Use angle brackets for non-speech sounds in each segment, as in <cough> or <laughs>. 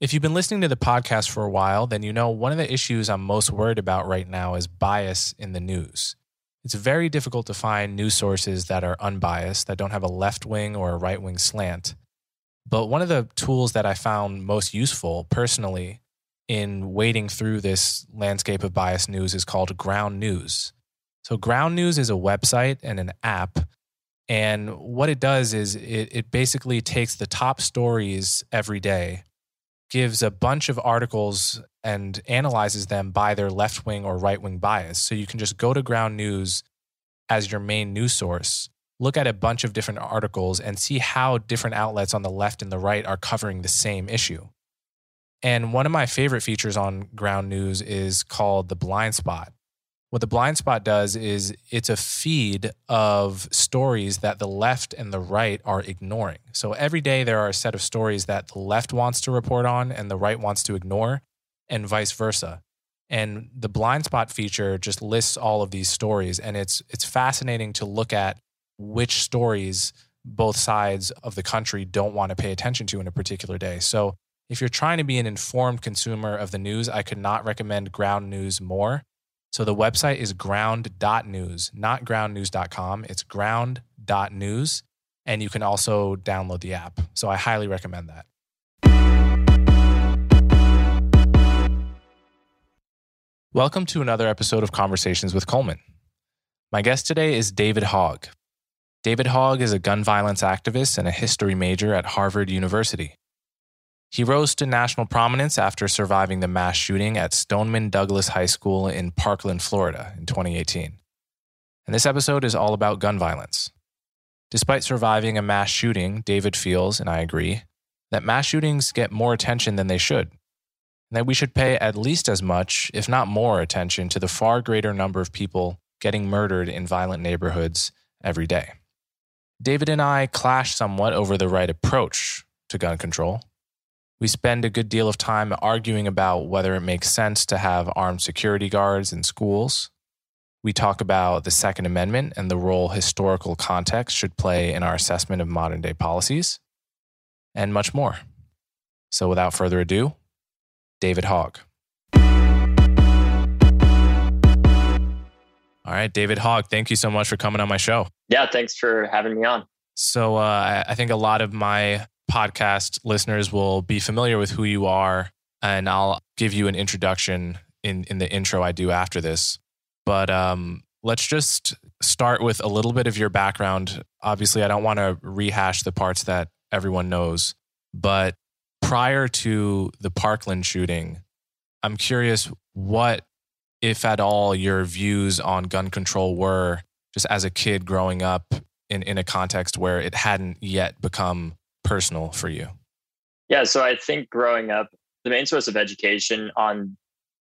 If you've been listening to the podcast for a while, then you know one of the issues I'm most worried about right now is bias in the news. It's very difficult to find news sources that are unbiased, that don't have a left wing or a right wing slant. But one of the tools that I found most useful personally in wading through this landscape of biased news is called Ground News. So, Ground News is a website and an app. And what it does is it, it basically takes the top stories every day gives a bunch of articles and analyzes them by their left wing or right wing bias. So you can just go to Ground News as your main news source, look at a bunch of different articles, and see how different outlets on the left and the right are covering the same issue. And one of my favorite features on Ground News is called the blind spot. What the blind spot does is it's a feed of stories that the left and the right are ignoring. So every day there are a set of stories that the left wants to report on and the right wants to ignore, and vice versa. And the blind spot feature just lists all of these stories, and it's it's fascinating to look at which stories both sides of the country don't want to pay attention to in a particular day. So if you're trying to be an informed consumer of the news, I could not recommend Ground News more. So the website is ground.news, not groundnews.com. It's ground.news. And you can also download the app. So I highly recommend that. Welcome to another episode of Conversations with Coleman. My guest today is David Hogg. David Hogg is a gun violence activist and a history major at Harvard University. He rose to national prominence after surviving the mass shooting at Stoneman Douglas High School in Parkland, Florida in 2018. And this episode is all about gun violence. Despite surviving a mass shooting, David feels, and I agree, that mass shootings get more attention than they should, and that we should pay at least as much, if not more, attention to the far greater number of people getting murdered in violent neighborhoods every day. David and I clash somewhat over the right approach to gun control. We spend a good deal of time arguing about whether it makes sense to have armed security guards in schools. We talk about the Second Amendment and the role historical context should play in our assessment of modern day policies, and much more. So, without further ado, David Hogg. All right, David Hogg, thank you so much for coming on my show. Yeah, thanks for having me on. So, uh, I think a lot of my podcast listeners will be familiar with who you are, and I'll give you an introduction in in the intro I do after this. But um, let's just start with a little bit of your background. Obviously, I don't want to rehash the parts that everyone knows, but prior to the Parkland shooting, I'm curious what, if at all, your views on gun control were just as a kid growing up in, in a context where it hadn't yet become personal for you? Yeah, so I think growing up, the main source of education on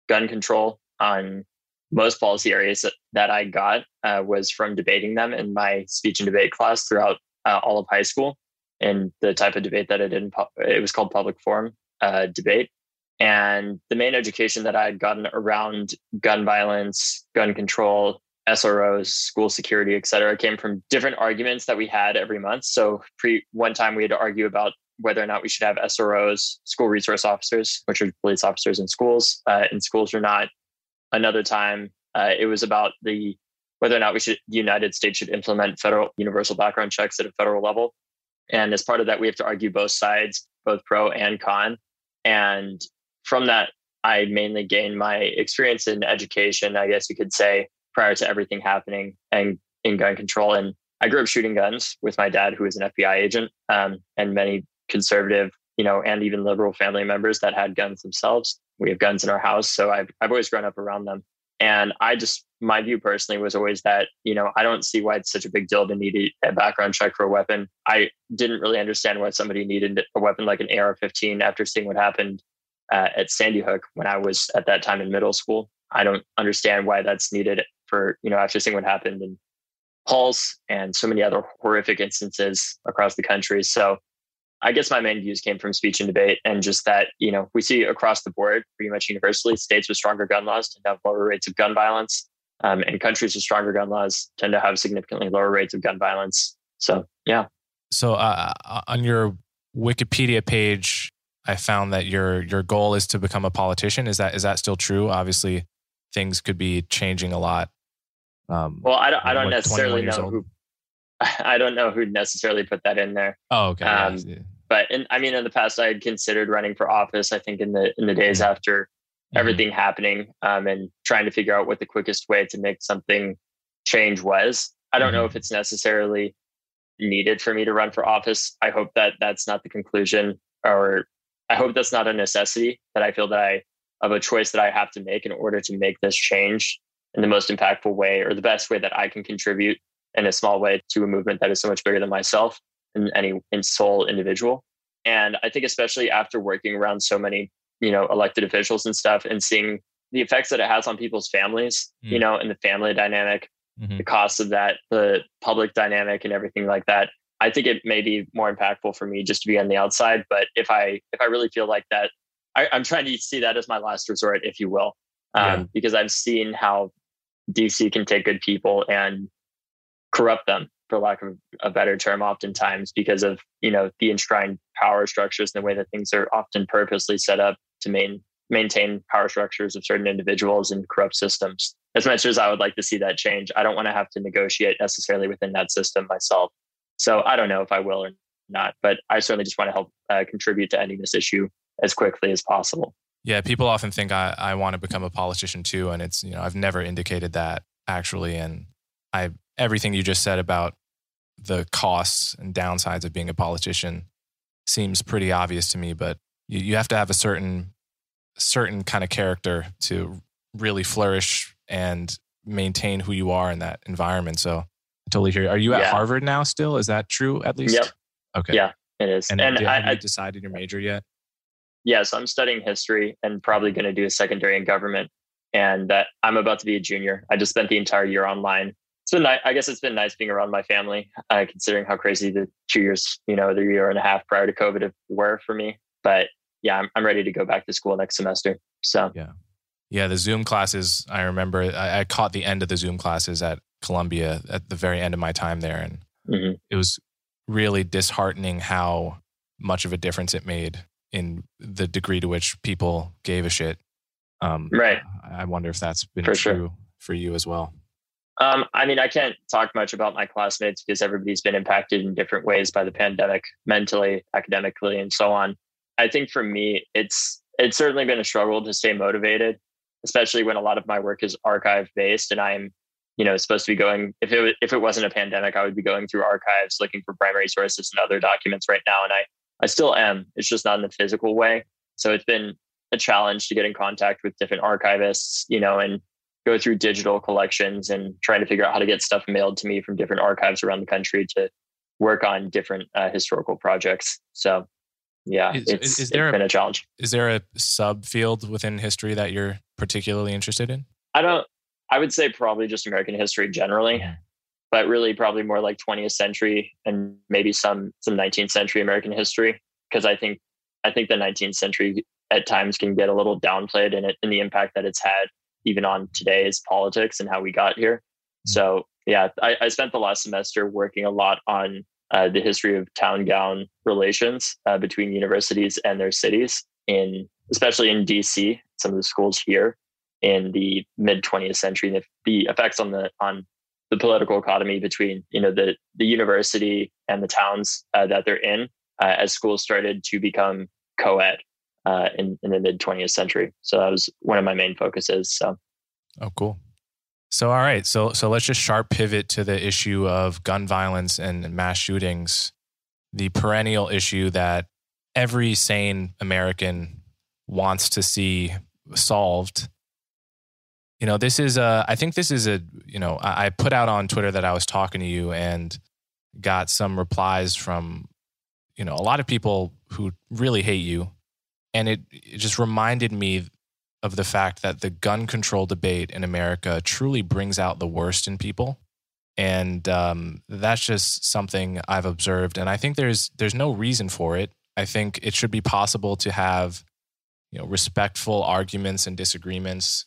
gun control on most policy areas that, that I got uh, was from debating them in my speech and debate class throughout uh, all of high school. And the type of debate that I did, in, it was called public forum uh, debate. And the main education that I had gotten around gun violence, gun control, SROs, school security, et cetera, came from different arguments that we had every month. So pre one time we had to argue about whether or not we should have SROs, school resource officers, which are police officers in schools, uh, in schools or not. Another time uh, it was about the whether or not we should the United States should implement federal universal background checks at a federal level. And as part of that, we have to argue both sides, both pro and con. And from that, I mainly gained my experience in education, I guess you could say, prior to everything happening and in gun control. And I grew up shooting guns with my dad, who was an FBI agent, um, and many conservative, you know, and even liberal family members that had guns themselves. We have guns in our house, so I've I've always grown up around them. And I just my view personally was always that, you know, I don't see why it's such a big deal to need a background check for a weapon. I didn't really understand why somebody needed a weapon like an AR 15 after seeing what happened uh, at Sandy Hook when I was at that time in middle school. I don't understand why that's needed for, you know, after seeing what happened in Pulse and so many other horrific instances across the country. So I guess my main views came from speech and debate and just that, you know, we see across the board, pretty much universally, states with stronger gun laws tend to have lower rates of gun violence. Um, and countries with stronger gun laws tend to have significantly lower rates of gun violence. So, yeah. So, uh, uh, on your Wikipedia page, I found that your your goal is to become a politician. Is that is that still true? Obviously, things could be changing a lot. Um, well, I don't, I don't necessarily know who <laughs> I don't know who necessarily put that in there. Oh, okay. Um, yeah. But in, I mean, in the past, I had considered running for office. I think in the in the days mm-hmm. after mm-hmm. everything happening, um, and trying to figure out what the quickest way to make something change was. I don't mm-hmm. know if it's necessarily needed for me to run for office. I hope that that's not the conclusion, or I hope that's not a necessity. That I feel that I of a choice that I have to make in order to make this change in the most impactful way or the best way that I can contribute in a small way to a movement that is so much bigger than myself and any in sole individual. And I think especially after working around so many, you know, elected officials and stuff and seeing the effects that it has on people's families, mm. you know, and the family dynamic, mm-hmm. the cost of that, the public dynamic and everything like that. I think it may be more impactful for me just to be on the outside. But if I if I really feel like that, I, am trying to see that as my last resort, if you will, um, yeah. because I've seen how DC can take good people and corrupt them for lack of a better term oftentimes because of you know the enshrined power structures and the way that things are often purposely set up to main, maintain power structures of certain individuals and corrupt systems. As much as i would like to see that change i don't want to have to negotiate necessarily within that system myself. So i don't know if i will or not but i certainly just want to help uh, contribute to ending this issue as quickly as possible yeah people often think I, I want to become a politician too and it's you know i've never indicated that actually and i everything you just said about the costs and downsides of being a politician seems pretty obvious to me, but you, you have to have a certain certain kind of character to really flourish and maintain who you are in that environment. So I totally hear you. Are you at yeah. Harvard now still? Is that true at least? Yep. Okay. Yeah, it is. And, and have I, you decided your major yet? Yes, I'm studying history and probably going to do a secondary in government. And that I'm about to be a junior. I just spent the entire year online it's been nice. I guess it's been nice being around my family, uh, considering how crazy the two years, you know, the year and a half prior to COVID were for me. But yeah, I'm, I'm ready to go back to school next semester. So yeah, yeah. The Zoom classes, I remember I, I caught the end of the Zoom classes at Columbia at the very end of my time there, and mm-hmm. it was really disheartening how much of a difference it made in the degree to which people gave a shit. Um, right. I wonder if that's been for true sure. for you as well. Um, I mean, I can't talk much about my classmates because everybody's been impacted in different ways by the pandemic, mentally, academically, and so on. I think for me, it's it's certainly been a struggle to stay motivated, especially when a lot of my work is archive based, and I'm, you know, supposed to be going. If it if it wasn't a pandemic, I would be going through archives looking for primary sources and other documents right now, and I I still am. It's just not in the physical way. So it's been a challenge to get in contact with different archivists, you know, and go through digital collections and trying to figure out how to get stuff mailed to me from different archives around the country to work on different uh, historical projects. So, yeah, is, it's, is there it's been a, a challenge. Is there a subfield within history that you're particularly interested in? I don't. I would say probably just American history generally, mm-hmm. But really probably more like 20th century and maybe some some 19th century American history because I think I think the 19th century at times can get a little downplayed in it in the impact that it's had even on today's politics and how we got here. Mm-hmm. So yeah, I, I, spent the last semester working a lot on uh, the history of town gown relations uh, between universities and their cities in especially in DC, some of the schools here in the mid 20th century, the, the effects on the on the political economy between you know the the university and the towns uh, that they're in uh, as schools started to become co-ed uh, in, in the mid 20th century. So that was one of my main focuses. So, oh, cool. So, all right. So, so let's just sharp pivot to the issue of gun violence and mass shootings, the perennial issue that every sane American wants to see solved. You know, this is a, I think this is a, you know, I, put out on Twitter that I was talking to you and got some replies from, you know, a lot of people who really hate you. And it, it just reminded me of the fact that the gun control debate in America truly brings out the worst in people. And um, that's just something I've observed. And I think there's there's no reason for it. I think it should be possible to have, you know, respectful arguments and disagreements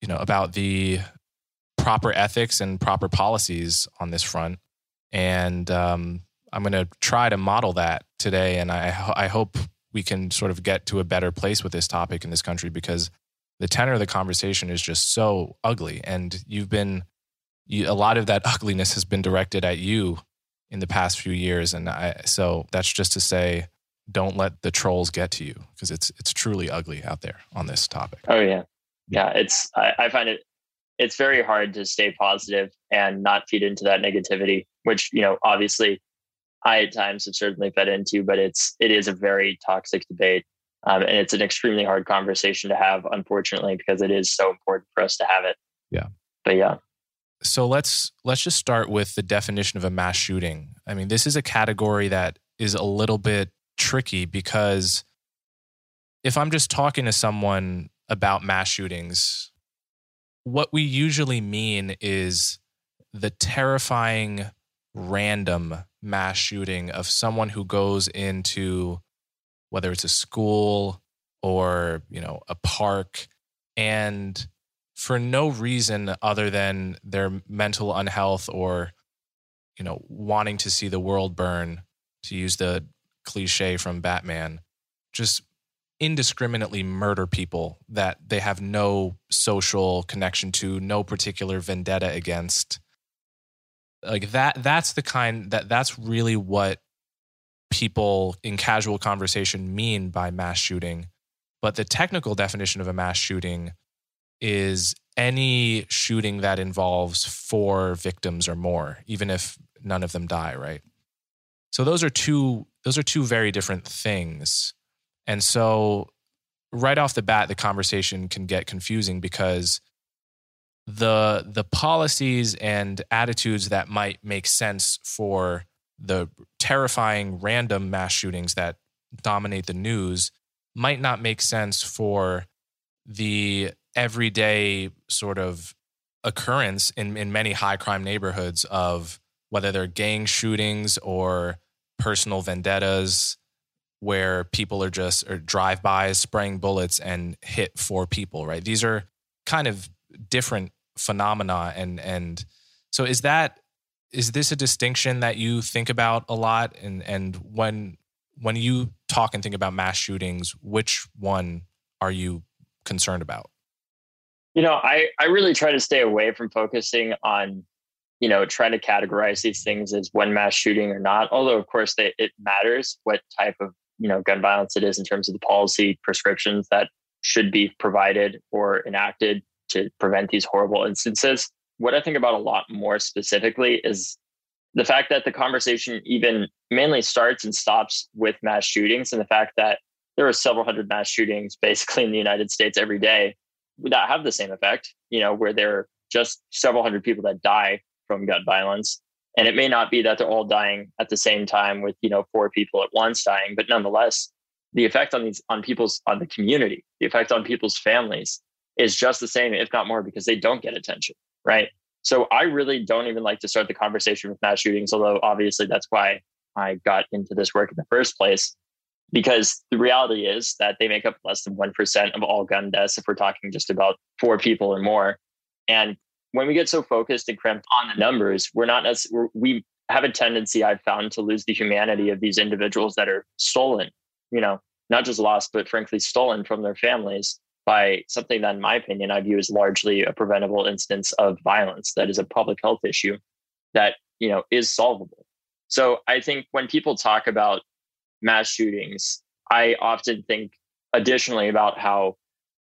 you know, about the proper ethics and proper policies on this front. And um, I'm going to try to model that today. And I, I hope we can sort of get to a better place with this topic in this country because the tenor of the conversation is just so ugly. And you've been, you, a lot of that <laughs> ugliness has been directed at you in the past few years. And I, so that's just to say, don't let the trolls get to you because it's it's truly ugly out there on this topic. Oh yeah, yeah, it's I, I find it it's very hard to stay positive and not feed into that negativity, which you know obviously I at times have certainly fed into, but it's it is a very toxic debate. Um, and it's an extremely hard conversation to have, unfortunately, because it is so important for us to have it. Yeah. But yeah. So let's let's just start with the definition of a mass shooting. I mean, this is a category that is a little bit tricky because if I'm just talking to someone about mass shootings, what we usually mean is the terrifying random mass shooting of someone who goes into whether it's a school or you know a park and for no reason other than their mental unhealth or you know wanting to see the world burn to use the cliche from batman just indiscriminately murder people that they have no social connection to, no particular vendetta against. Like that that's the kind that that's really what people in casual conversation mean by mass shooting. But the technical definition of a mass shooting is any shooting that involves four victims or more, even if none of them die, right? So those are two those are two very different things. And so, right off the bat, the conversation can get confusing because the the policies and attitudes that might make sense for the terrifying random mass shootings that dominate the news might not make sense for the everyday sort of occurrence in, in many high crime neighborhoods of whether they're gang shootings or personal vendettas where people are just or drive bys spraying bullets and hit four people right? These are kind of different phenomena and and so is that is this a distinction that you think about a lot? And and when when you talk and think about mass shootings which one are you concerned about? You know i i really try to stay away from focusing on you know trying to categorize these things as one mass shooting or not although of course they, it matters what type of you know gun violence it is in terms of the policy prescriptions that should be provided or enacted to prevent these horrible instances. What I think about a lot more specifically is the fact that the conversation even mainly starts and stops with mass shootings and the fact that there are several hundred mass shootings basically in the United States every day that have the same effect, you know, where there are just several hundred people that die from gun violence and it may not be that they're all dying at the same time with you know four people at once dying but nonetheless the effect on these on people's on the community the effect on people's families is just the same if not more because they don't get attention right? So i really don't even like to start the conversation with mass shootings although obviously that's why i got into this work in the first place because the reality is that they make up less than 1% of all gun deaths if we're talking just about four people or more. And when we get so focused and cramped on the numbers, we're not necessarily, we have a tendency I've found to lose the humanity of these individuals that are stolen, you know, not just lost, but frankly stolen from their families by something that, in my opinion, I view as largely a preventable instance of violence that is a public health issue that, you know, is solvable. So I think when people talk about mass shootings, I often think additionally about how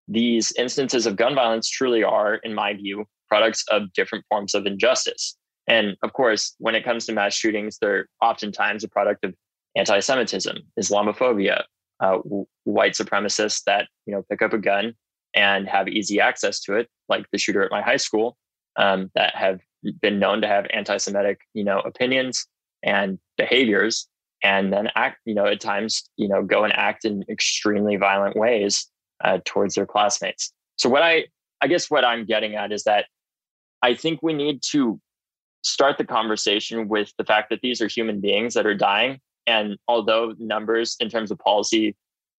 these instances of gun violence truly are, in my view, products of different forms of injustice. And of course, when it comes to mass shootings, they're oftentimes a product of anti-Semitism, Islamophobia, uh, white supremacists that you know pick up a gun and have easy access to it, like the shooter at my high school, um, that have been known to have anti-Semitic, you know, opinions and behaviors, and then act, you know, at times, you know, go and act in extremely violent ways uh, towards their classmates. So what I, I guess, what I'm getting at is that I think we need to start the conversation with the fact that these are human beings that are dying, and although numbers in terms of policy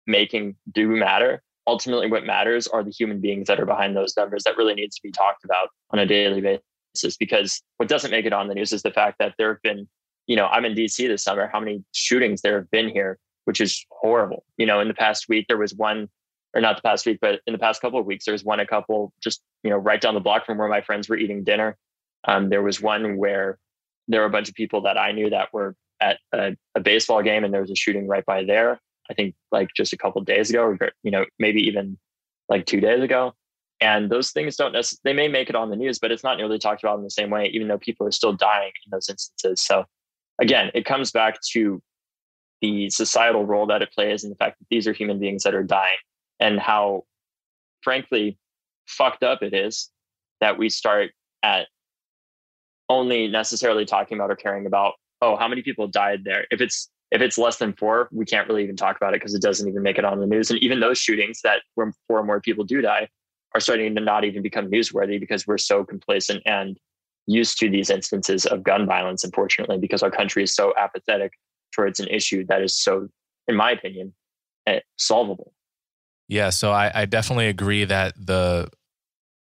making do matter, ultimately what matters are the human beings that are behind those numbers that really needs to be talked about on a daily basis. Because what doesn't make it on the news is the fact that there have been you know i'm in dc this summer. How many shootings there have been here which is horrible. You know in the past week there was one or not the past week but in the past couple of weeks there was one a couple just you know right down the block from where my friends were eating dinner um, there was one where there were a bunch of people that i knew that were at a, a baseball game and there was a shooting right by there I think like just a couple days ago, or you know, maybe even like two days ago. And those things don't necessarily, they may make it on the news, but it's not nearly talked about in the same way, even though people are still dying in those instances. So again, it comes back to the societal role that it plays and the fact that these are human beings that are dying and how, frankly, fucked up it is that we start at only necessarily talking about or caring about, oh, how many people died there? If it's if it's less than four, we can't really even talk about it because it doesn't even make it on the news. And even those shootings that where four or more people do die are starting to not even become newsworthy because we're so complacent and used to these instances of gun violence, unfortunately, because our country is so apathetic towards an issue that is so, in my opinion, eh, solvable. Yeah, so I, I definitely agree that the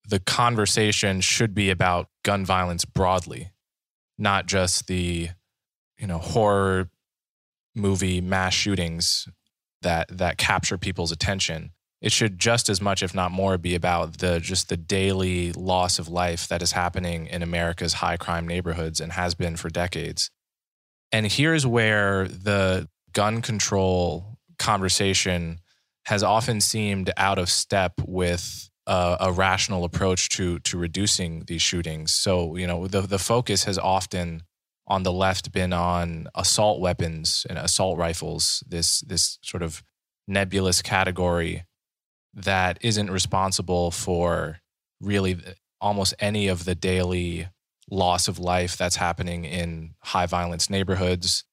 the conversation should be about gun violence broadly, not just the you know horror movie mass shootings that that capture people's attention. It should just as much if not more be about the just the daily loss of life that is happening in America's high crime neighborhoods and has been for decades. And here's where the gun control conversation has often seemed out of step with a, a rational approach to to reducing these shootings. So you know the the focus has often on the left been on assault weapons and assault rifles, this this sort of nebulous category that isn't responsible for really almost any of the daily loss of life that's happening in high violence neighborhoods.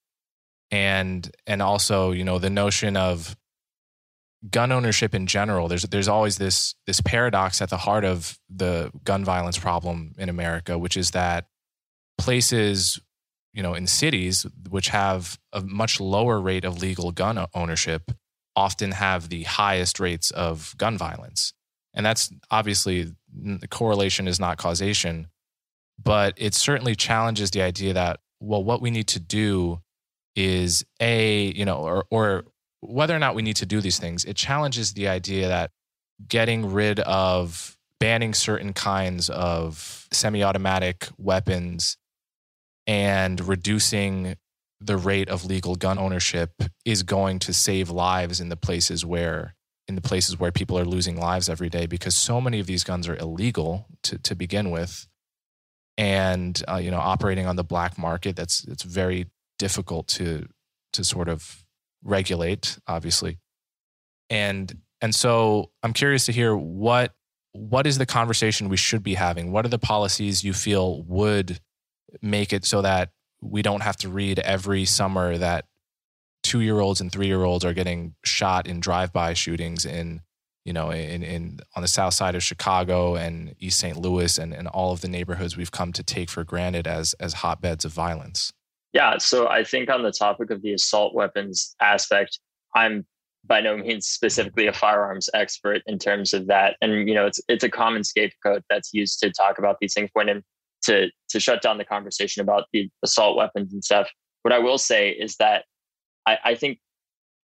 And and also you know the notion of gun ownership in general there's there's always this this paradox at the heart of the gun violence problem in America which is that places you know, in cities which have a much lower rate of legal gun ownership, often have the highest rates of gun violence. And that's obviously the correlation is not causation, but it certainly challenges the idea that, well, what we need to do is a, you know, or, or whether or not we need to do these things, it challenges the idea that getting rid of banning certain kinds of semi automatic weapons and reducing the rate of legal gun ownership is going to save lives in the places where in the places where people are losing lives every day because so many of these guns are illegal to, to begin with. And uh, you know operating on the black market that's it's very difficult to to sort of regulate obviously. And and so i'm curious to hear what what is the conversation we should be having? What are the policies you feel would make it so that we don't have to read every summer that two year olds and three year olds are getting shot in drive by shootings in you know in, in on the south side of chicago and east st louis and, and all of the neighborhoods we've come to take for granted as as hotbeds of violence yeah so i think on the topic of the assault weapons aspect i'm by no means specifically a firearms expert in terms of that and you know it's it's a common scapegoat that's used to talk about these things when in to to shut down the conversation about the assault weapons and stuff. What I will say is that I, I think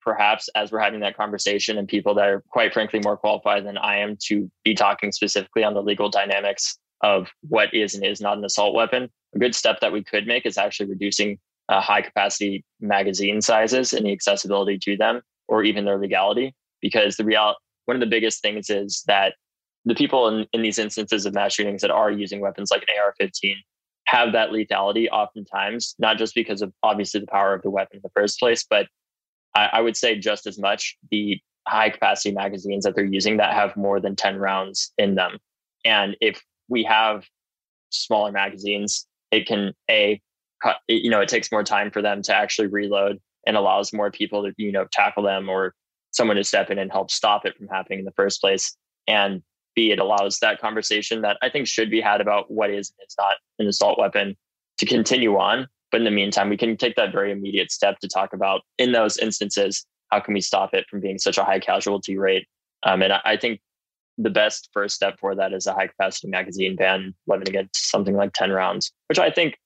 perhaps as we're having that conversation and people that are quite frankly more qualified than I am to be talking specifically on the legal dynamics of what is and is not an assault weapon, a good step that we could make is actually reducing uh, high capacity magazine sizes and the accessibility to them or even their legality. Because the real one of the biggest things is that the people in, in these instances of mass shootings that are using weapons like an AR 15 have that lethality oftentimes, not just because of obviously the power of the weapon in the first place, but I, I would say just as much the high capacity magazines that they're using that have more than 10 rounds in them. And if we have smaller magazines, it can a you know, it takes more time for them to actually reload and allows more people to, you know, tackle them or someone to step in and help stop it from happening in the first place. And B, it allows that conversation that I think should be had about what is and is not an assault weapon to continue on. But in the meantime, we can take that very immediate step to talk about in those instances, how can we stop it from being such a high casualty rate? Um, and I, I think the best first step for that is a high capacity magazine ban limiting it to something like 10 rounds, which I think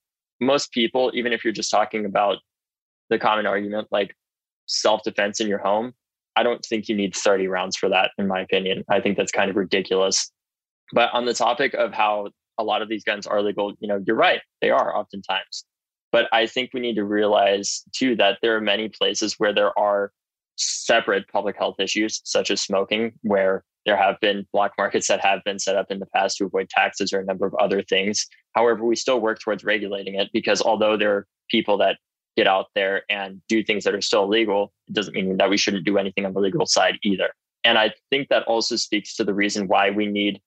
most people, even if you're just talking about the common argument like self defense in your home, I don't think you need 30 rounds for that, in my opinion. I think that's kind of ridiculous. But on the topic of how a lot of these guns are legal, you know, you're right, they are oftentimes. But I think we need to realize too that there are many places where there are separate public health issues, such as smoking, where there have been black markets that have been set up in the past to avoid taxes or a number of other things. However, we still work towards regulating it because although there are people that get out there and do things that are still illegal, it doesn't mean that we shouldn't do anything on the legal side either. And I think that also speaks to the reason why we need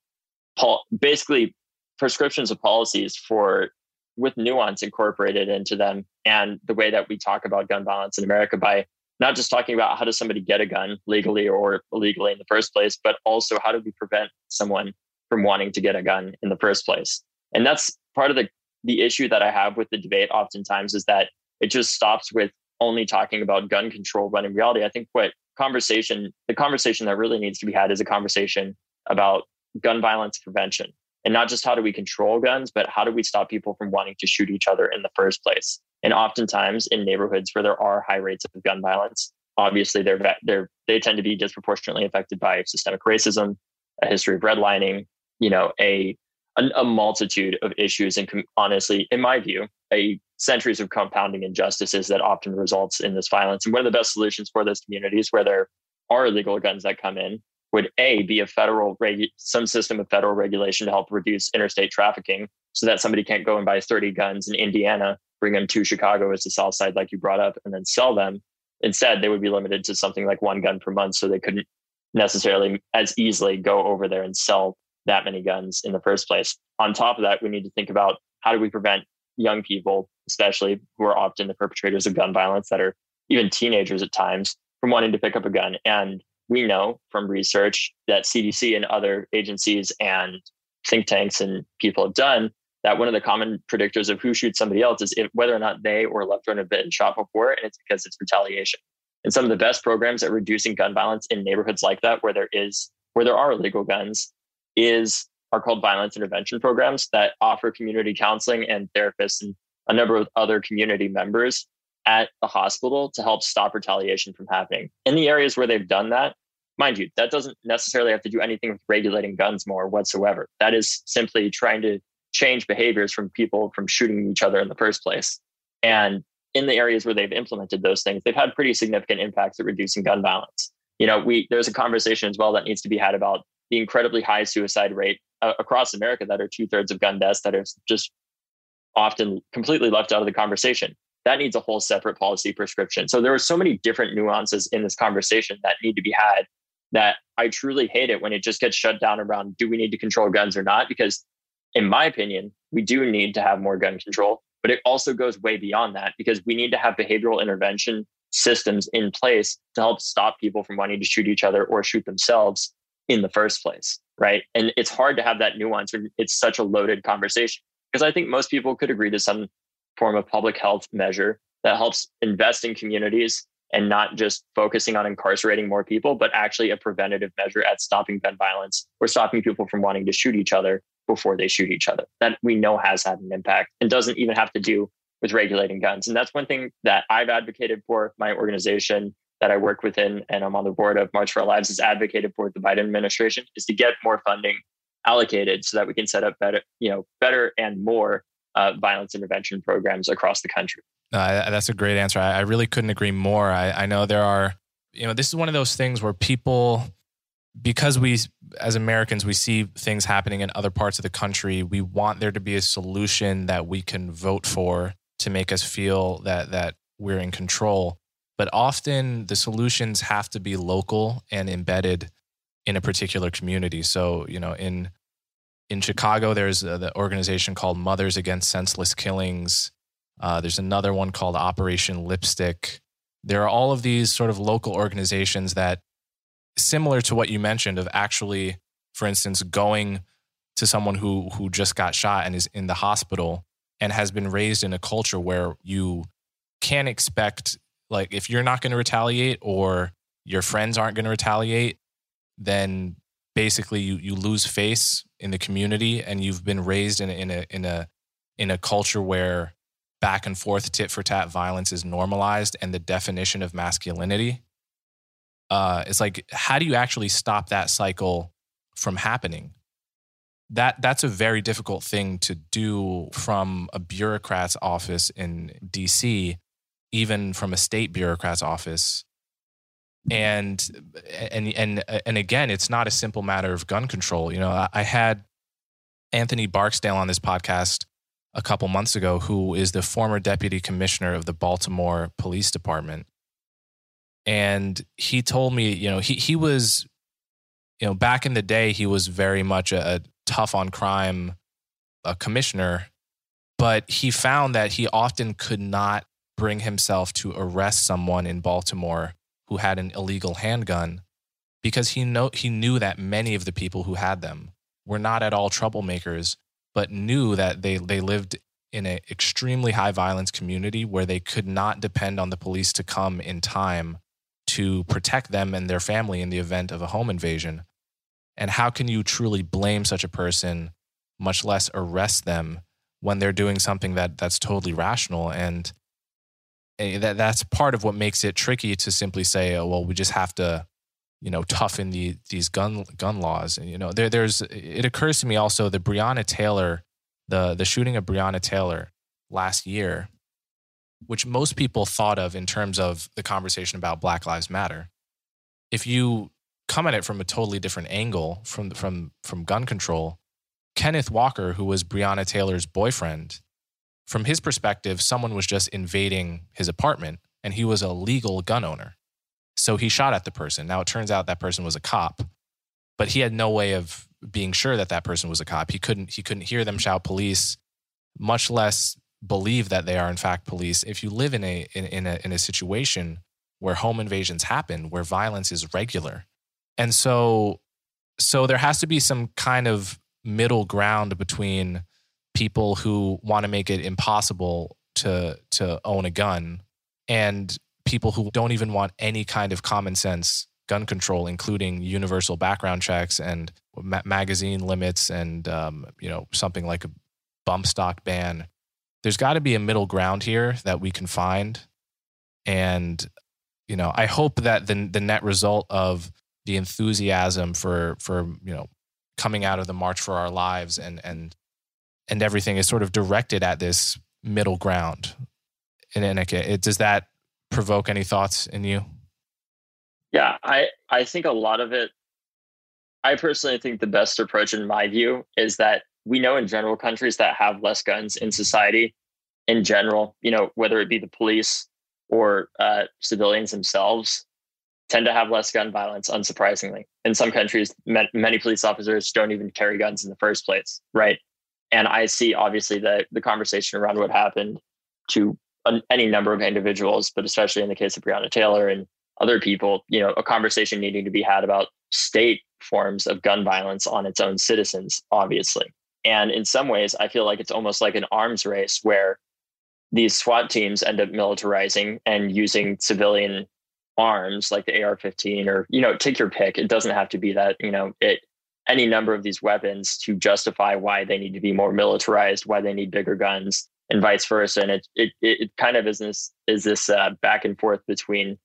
pol- basically prescriptions of policies for with nuance incorporated into them and the way that we talk about gun violence in America by not just talking about how does somebody get a gun legally or illegally in the first place, but also how do we prevent someone from wanting to get a gun in the first place. And that's part of the the issue that I have with the debate oftentimes is that it just stops with only talking about gun control when in reality i think what conversation the conversation that really needs to be had is a conversation about gun violence prevention and not just how do we control guns but how do we stop people from wanting to shoot each other in the first place and oftentimes in neighborhoods where there are high rates of gun violence obviously they're they're they tend to be disproportionately affected by systemic racism a history of redlining you know a a, a multitude of issues and com- honestly in my view a centuries of compounding injustices that often results in this violence. And one of the best solutions for those communities where there are illegal guns that come in would a be a federal regu- some system of federal regulation to help reduce interstate trafficking so that somebody can't go and buy 30 guns in Indiana, bring them to Chicago as the South Side, like you brought up, and then sell them. Instead, they would be limited to something like one gun per month, so they couldn't necessarily as easily go over there and sell that many guns in the first place. On top of that, we need to think about how do we prevent young people, especially who are often the perpetrators of gun violence that are even teenagers at times, from wanting to pick up a gun. And we know from research that CDC and other agencies and think tanks and people have done that one of the common predictors of who shoots somebody else is if, whether or not they or a loved one have been shot before, and it's because it's retaliation. And some of the best programs at reducing gun violence in neighborhoods like that, where there is where there are illegal guns, is are called violence intervention programs that offer community counseling and therapists and a number of other community members at the hospital to help stop retaliation from happening. In the areas where they've done that, mind you, that doesn't necessarily have to do anything with regulating guns more whatsoever. That is simply trying to change behaviors from people from shooting each other in the first place. And in the areas where they've implemented those things, they've had pretty significant impacts at reducing gun violence. You know, we there's a conversation as well that needs to be had about the incredibly high suicide rate uh, across America that are two thirds of gun deaths that are just often completely left out of the conversation. That needs a whole separate policy prescription. So there are so many different nuances in this conversation that need to be had that I truly hate it when it just gets shut down around do we need to control guns or not? Because in my opinion, we do need to have more gun control, but it also goes way beyond that because we need to have behavioral intervention systems in place to help stop people from wanting to shoot each other or shoot themselves in the first place, right? And it's hard to have that nuance when it's such a loaded conversation because I think most people could agree to some form of public health measure that helps invest in communities and not just focusing on incarcerating more people, but actually a preventative measure at stopping gun violence or stopping people from wanting to shoot each other before they shoot each other. That we know has had an impact and doesn't even have to do with regulating guns. And that's one thing that I've advocated for my organization that I work within and I'm on the board of March for Our Lives has advocated for the Biden administration is to get more funding allocated so that we can set up better, you know, better and more uh, violence intervention programs across the country. Uh, that's a great answer. I, I really couldn't agree more. I, I know there are, you know, this is one of those things where people, because we as Americans, we see things happening in other parts of the country. We want there to be a solution that we can vote for to make us feel that that we're in control. but often the solutions have to be local and embedded in a particular community. So, you know, in in Chicago, there's a, the organization called Mothers Against Senseless Killings. Uh, there's another one called Operation Lipstick. There are all of these sort of local organizations that, similar to what you mentioned, of actually, for instance, going to someone who who just got shot and is in the hospital and has been raised in a culture where you can't expect like if you're not going to retaliate or your friends aren't going to retaliate, then basically you you lose face in the community and you've been raised in a, in a in a in a culture where back and forth tit for tat violence is normalized and the definition of masculinity uh, it's like how do you actually stop that cycle from happening? That that's a very difficult thing to do from a bureaucrat's office in DC even from a state bureaucrat's office and and and and again it's not a simple matter of gun control. You know i, had anthony barksdale on this podcast a couple months ago who is the former deputy commissioner of the baltimore police department. And he told me you know he he was you know back in the day he was very much a, a tough on crime a commissioner but he found that he often could not bring himself to arrest someone in Baltimore who had an illegal handgun because he know he knew that many of the people who had them were not at all troublemakers but knew that they they lived in an extremely high violence community where they could not depend on the police to come in time to protect them and their family in the event of a home invasion. And how can you truly blame such a person much less arrest them when they're doing something that that's totally rational? And Eh, that that's part of what makes it tricky to simply say, oh, well, we just have to, you know, toughen the these gun gun laws. And you know, there there's it occurs to me also the Breonna Taylor, the the shooting of Breonna Taylor last year, which most people thought of in terms of the conversation about Black Lives Matter. If you come at it from a totally different angle from from from gun control, Kenneth Walker, who was Breonna Taylor's boyfriend, from his perspective, someone was just invading his apartment and he was a legal gun owner. So he shot at the person. Now it turns out that person was a cop, but he had no way of being sure that that person was a cop. He couldn't he couldn't hear them shout police, much less believe that they are in fact police. If you live in a in, in a in a situation where home invasions happen, where violence is regular. And so so there has to be some kind of middle ground between people who want to make it impossible to to own a gun and people who don't even want any kind of common sense gun control including universal background checks and ma- magazine limits and um, you know something like a bump stock ban. There's got to be a middle ground here that we can find. And you know i hope that the the net result of the enthusiasm for for you know coming out of the march for our lives and and and everything is sort of directed at this middle ground. And Annika, it, does that provoke any thoughts in you? Yeah, I I think a lot of it. I personally think the best approach, in my view, is that we know in general countries that have less guns in society, in general, you know, whether it be the police or uh, civilians themselves, tend to have less gun violence. Unsurprisingly, in some countries, many police officers don't even carry guns in the first place, right? And I see obviously the the conversation around what happened to any number of individuals, but especially in the case of Breonna Taylor and other people, you know, a conversation needing to be had about state forms of gun violence on its own citizens, obviously. And in some ways, I feel like it's almost like an arms race where these SWAT teams end up militarizing and using civilian arms like the AR-15 or you know, take your pick. It doesn't have to be that, you know, it any number of these weapons to justify why they need to be more militarized, why they need bigger guns, and vice versa. And it it it kind of is this is this uh, back and forth between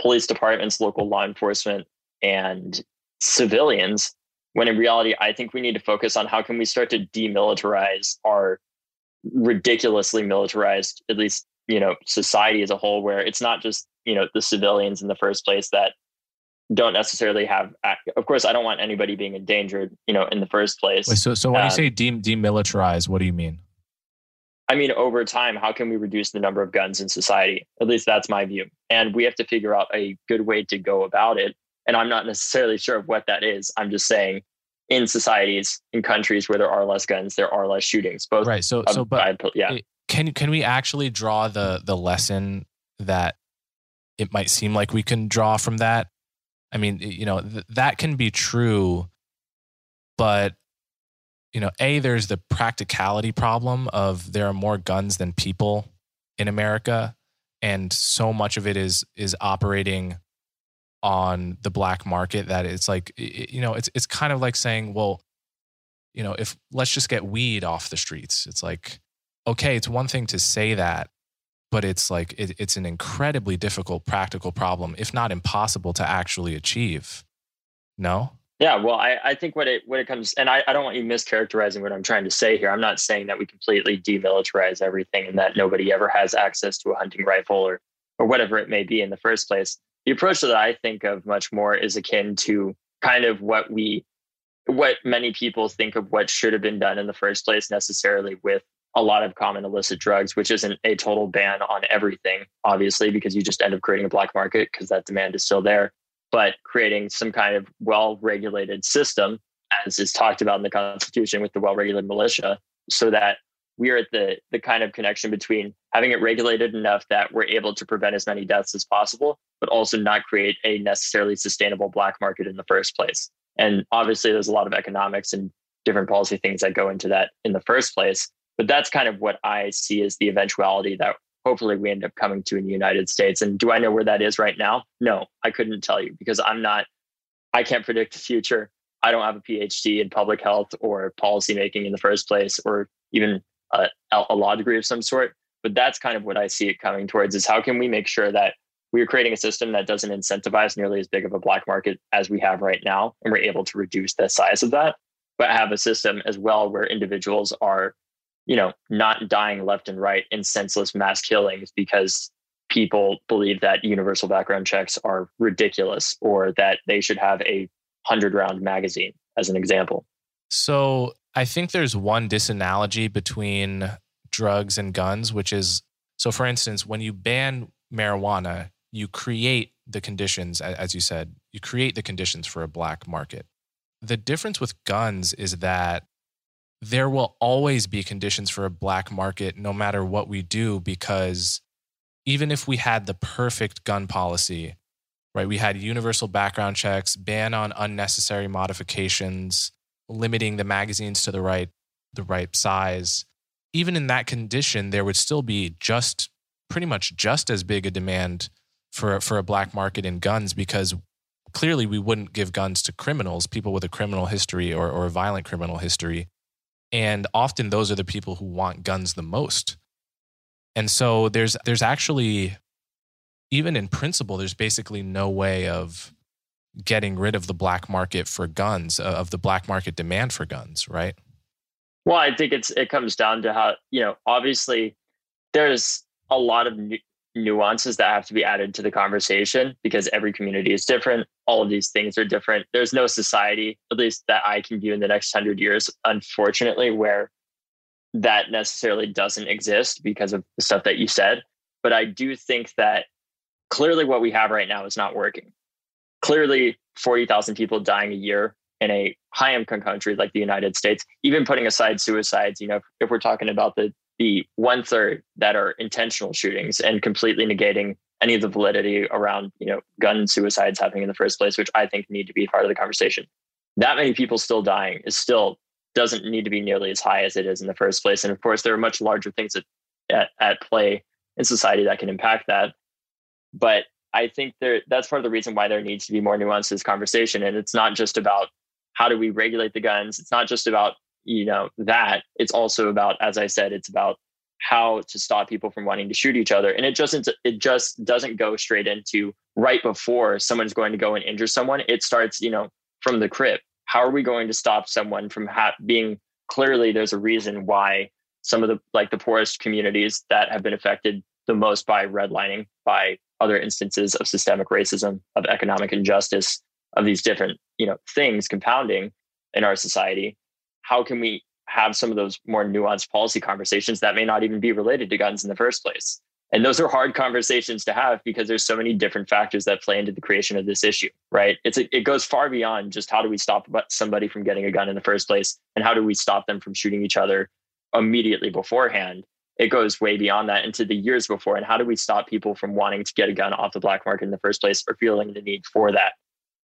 police departments, local law enforcement, and civilians. When in reality, I think we need to focus on how can we start to demilitarize our ridiculously militarized, at least you know, society as a whole, where it's not just you know the civilians in the first place that don't necessarily have of course i don't want anybody being endangered you know in the first place Wait, so so when um, you say de- demilitarize what do you mean I mean, over time, how can we reduce the number of guns in society? At least that's my view. And we have to figure out a good way to go about it. And I'm not necessarily sure of what that is. I'm just saying in societies, in countries where there are less guns, there are less shootings. Both right. So, so, but yeah, can can we actually draw the the lesson that it might seem like we can draw from that? I mean, you know, th- that can be true, but you know, a there's the practicality problem of there are more guns than people in America, and so much of it is is operating on the black market that it's like you know it's it's kind of like saying well you know if let's just get weed off the streets. It's like okay it's one thing to say that but it's like it, it's an incredibly difficult practical problem if not impossible to actually achieve. No? Yeah well i, I think what it what it comes and I, I don't want you mischaracterizing what i'm trying to say here. I'm not saying that we completely demilitarize everything and that nobody ever has access to a hunting rifle or or whatever it may be in the first place. The approach that I think of much more is akin to kind of what we, what many people think of what should have been done in the first place necessarily with a lot of common illicit drugs, which isn't a total ban on everything, obviously, because you just end up creating a black market because that demand is still there, but creating some kind of well regulated system, as is talked about in the Constitution with the well regulated militia, so that we are at the the kind of connection between having it regulated enough that we're able to prevent as many deaths as possible, but also not create a necessarily sustainable black market in the first place. And obviously, there's a lot of economics and different policy things that go into that in the first place. But that's kind of what I see as the eventuality that hopefully we end up coming to in the United States. And do I know where that is right now? No, I couldn't tell you because I'm not, I can't predict the future. I don't have a PhD in public health or policymaking in the first place, or even a, a law degree of some sort. But that's kind of what I see it coming towards is how can we make sure that we're creating a system that doesn't incentivize nearly as big of a black market as we have right now. And we're able to reduce the size of that, but have a system as well where individuals are, you know, not dying left and right in senseless mass killings because people believe that universal background checks are ridiculous or that they should have a hundred round magazine as an example. So I think there's one disanalogy between drugs and guns, which is so, for instance, when you ban marijuana, you create the conditions, as you said, you create the conditions for a black market. The difference with guns is that there will always be conditions for a black market no matter what we do, because even if we had the perfect gun policy, right, we had universal background checks, ban on unnecessary modifications, limiting the magazines to the right the right size even in that condition there would still be just pretty much just as big a demand for for a black market in guns because clearly we wouldn't give guns to criminals people with a criminal history or, or a violent criminal history and often those are the people who want guns the most and so there's there's actually even in principle there's basically no way of getting rid of the black market for guns, uh, of the black market demand for guns, right? Well, I think it's it comes down to how you know obviously there's a lot of nuances that have to be added to the conversation because every community is different. All of these things are different. There's no society, at least that I can view in the next hundred years, unfortunately, where that necessarily doesn't exist because of the stuff that you said. But I do think that clearly what we have right now is not working clearly 40,000 people dying a year in a high income country like the United States, even putting aside suicides, you know, if, if we're talking about the the one third that are intentional shootings and completely negating any of the validity around, you know, gun suicides happening in the first place, which I think need to be part of the conversation. That many people still dying is still doesn't need to be nearly as high as it is in the first place. And of course, there are much larger things at, at, at play in society that can impact that. But I think there that's part of the reason why there needs to be more nuance this conversation. And it's not just about how do we regulate the guns. It's not just about, you know, that. It's also about, as I said, it's about how to stop people from wanting to shoot each other. And it doesn't it just doesn't go straight into right before someone's going to go and injure someone. It starts, you know, from the crib. How are we going to stop someone from ha- being clearly there's a reason why some of the like the poorest communities that have been affected the most by redlining, by other instances of systemic racism, of economic injustice, of these different, you know, things compounding in our society. How can we have some of those more nuanced policy conversations that may not even be related to guns in the first place. And those are hard conversations to have because there's so many different factors that play into the creation of this issue, right? It's a, it goes far beyond just how do we stop somebody from getting a gun in the first place and how do we stop them from shooting each other immediately beforehand. It goes way beyond that into the years before and how do we stop people from wanting to get a gun off the black market in the first place or feeling the need for that.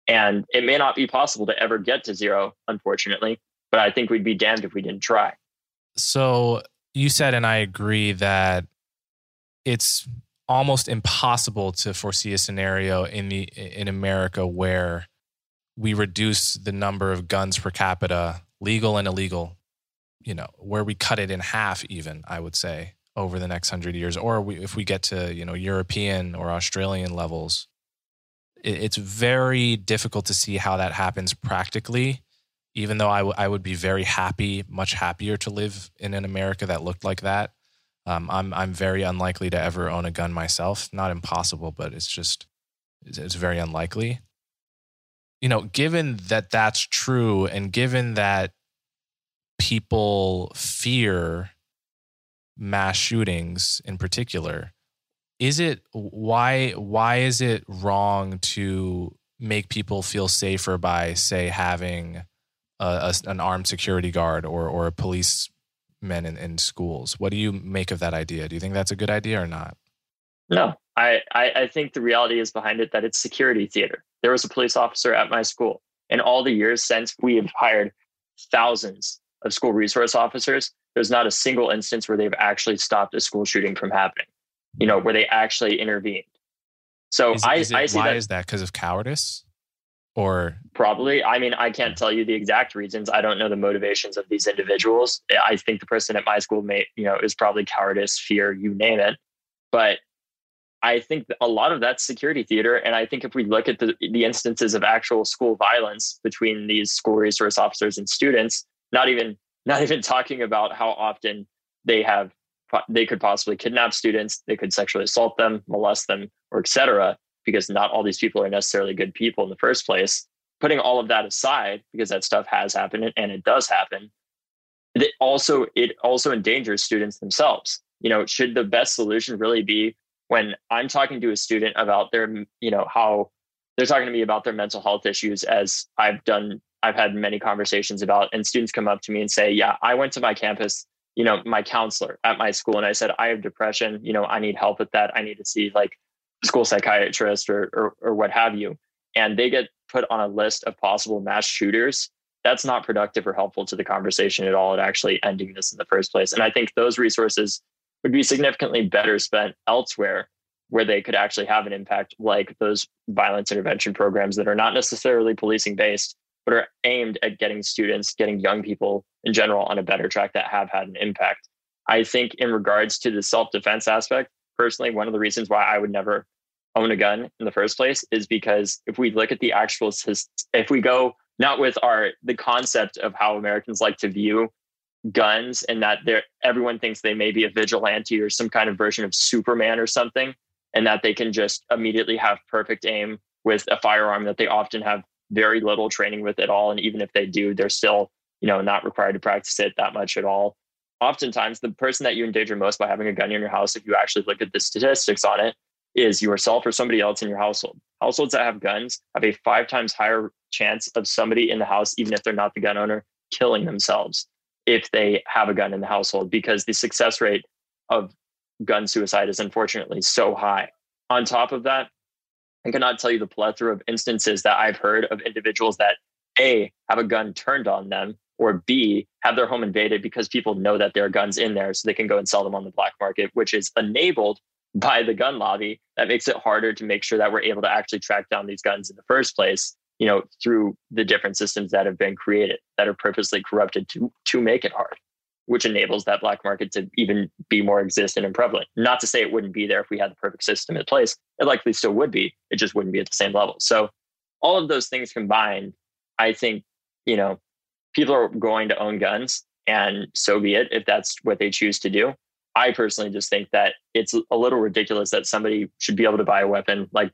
And it may not be possible to ever get to zero, unfortunately, but I think we'd be damned if we didn't try. So you said, and I agree that it's almost impossible to foresee a scenario in the in America where we reduce the number of guns per capita, legal and illegal, you know, where we cut it in half even, I would say, over the next 100 years or we, if we get to, you know, European or Australian levels. It, it's very difficult to see how that happens practically even though I, w- I would be very happy, much happier to live in an America that looked like that. Um, I'm I'm very unlikely to ever own a gun myself. Not impossible, but it's just it's, it's very unlikely. You know, given that that's true, and given that people fear mass shootings in particular, is it why why is it wrong to make people feel safer by say having a, a, an armed security guard or or a policeman in, in schools. What do you make of that idea? Do you think that's a good idea or not? No, I, I, I think the reality is behind it that it's security theater. There was a police officer at my school. and all the years since we have hired thousands of school resource officers, there's not a single instance where they've actually stopped a school shooting from happening. You know, where they actually intervened. So is, I, is it, I see why that, is that because of cowardice? Or probably. I mean i can't tell you the exact reasons. I don't know the motivations of these individuals. I think the person at my school may you know is probably cowardice fear you name it. But i think a lot of that's security theater. And i think if we look at the, the instances of actual school violence between these school resource officers and students not even not even talking about how often they have they could possibly kidnap students they could sexually assault them molest them or etc because not all these people are necessarily good people in the first place. Putting all of that aside, because that stuff has happened and it does happen, it also it also endangers students themselves. You know, should the best solution really be when I'm talking to a student about their, you know, how they're talking to me about their mental health issues as I've done I've had many conversations about and students come up to me and say, "Yeah, I went to my campus, you know, my counselor at my school and I said, "I have depression, you know, I need help with that. I need to see like school psychiatrist or, or, or what have you, and they get put on a list of possible mass shooters, that's not productive or helpful to the conversation at all at actually ending this in the first place. And I think those resources would be significantly better spent elsewhere where they could actually have an impact, like those violence intervention programs that are not necessarily policing based, but are aimed at getting students, getting young people in general on a better track that have had an impact. I think, in regards to the self defense aspect, personally, one of the reasons why I would never own a gun in the first place is because if we look at the actual if we go not with our the concept of how Americans like to view guns and that they everyone thinks they may be a vigilante or some kind of version of Superman or something, and that they can just immediately have perfect aim with a firearm that they often have very little training with at all. And even if they do, they're still, you know, not required to practice it that much at all oftentimes the person that you endanger most by having a gun in your house, if you actually look at the statistics on it, is yourself or somebody else in your household. Households that have guns have a five times higher chance of somebody in the house, even if they're not the gun owner, killing themselves if they have a gun in the household because the success rate of gun suicide is unfortunately so high. On top of that, I cannot tell you the plethora of instances that I've heard of individuals that A, have a gun turned on them or B, have their home invaded because people know that there are guns in there so they can go and sell them on the black market, which is enabled by the gun lobby. That makes it harder to make sure that we're able to actually track down these guns in the first place, you know, through the different systems that have been created that are purposely corrupted to, to make it hard, which enables that black market to even be more existent and prevalent. Not to say it wouldn't be there if we had the perfect system in place. It likely still would be. It just wouldn't be at the same level. So all of those things combined, I think, you know, people are going to own guns and so be it if that's what they choose to do. I personally just think that it's a little ridiculous that somebody should be able to buy a weapon like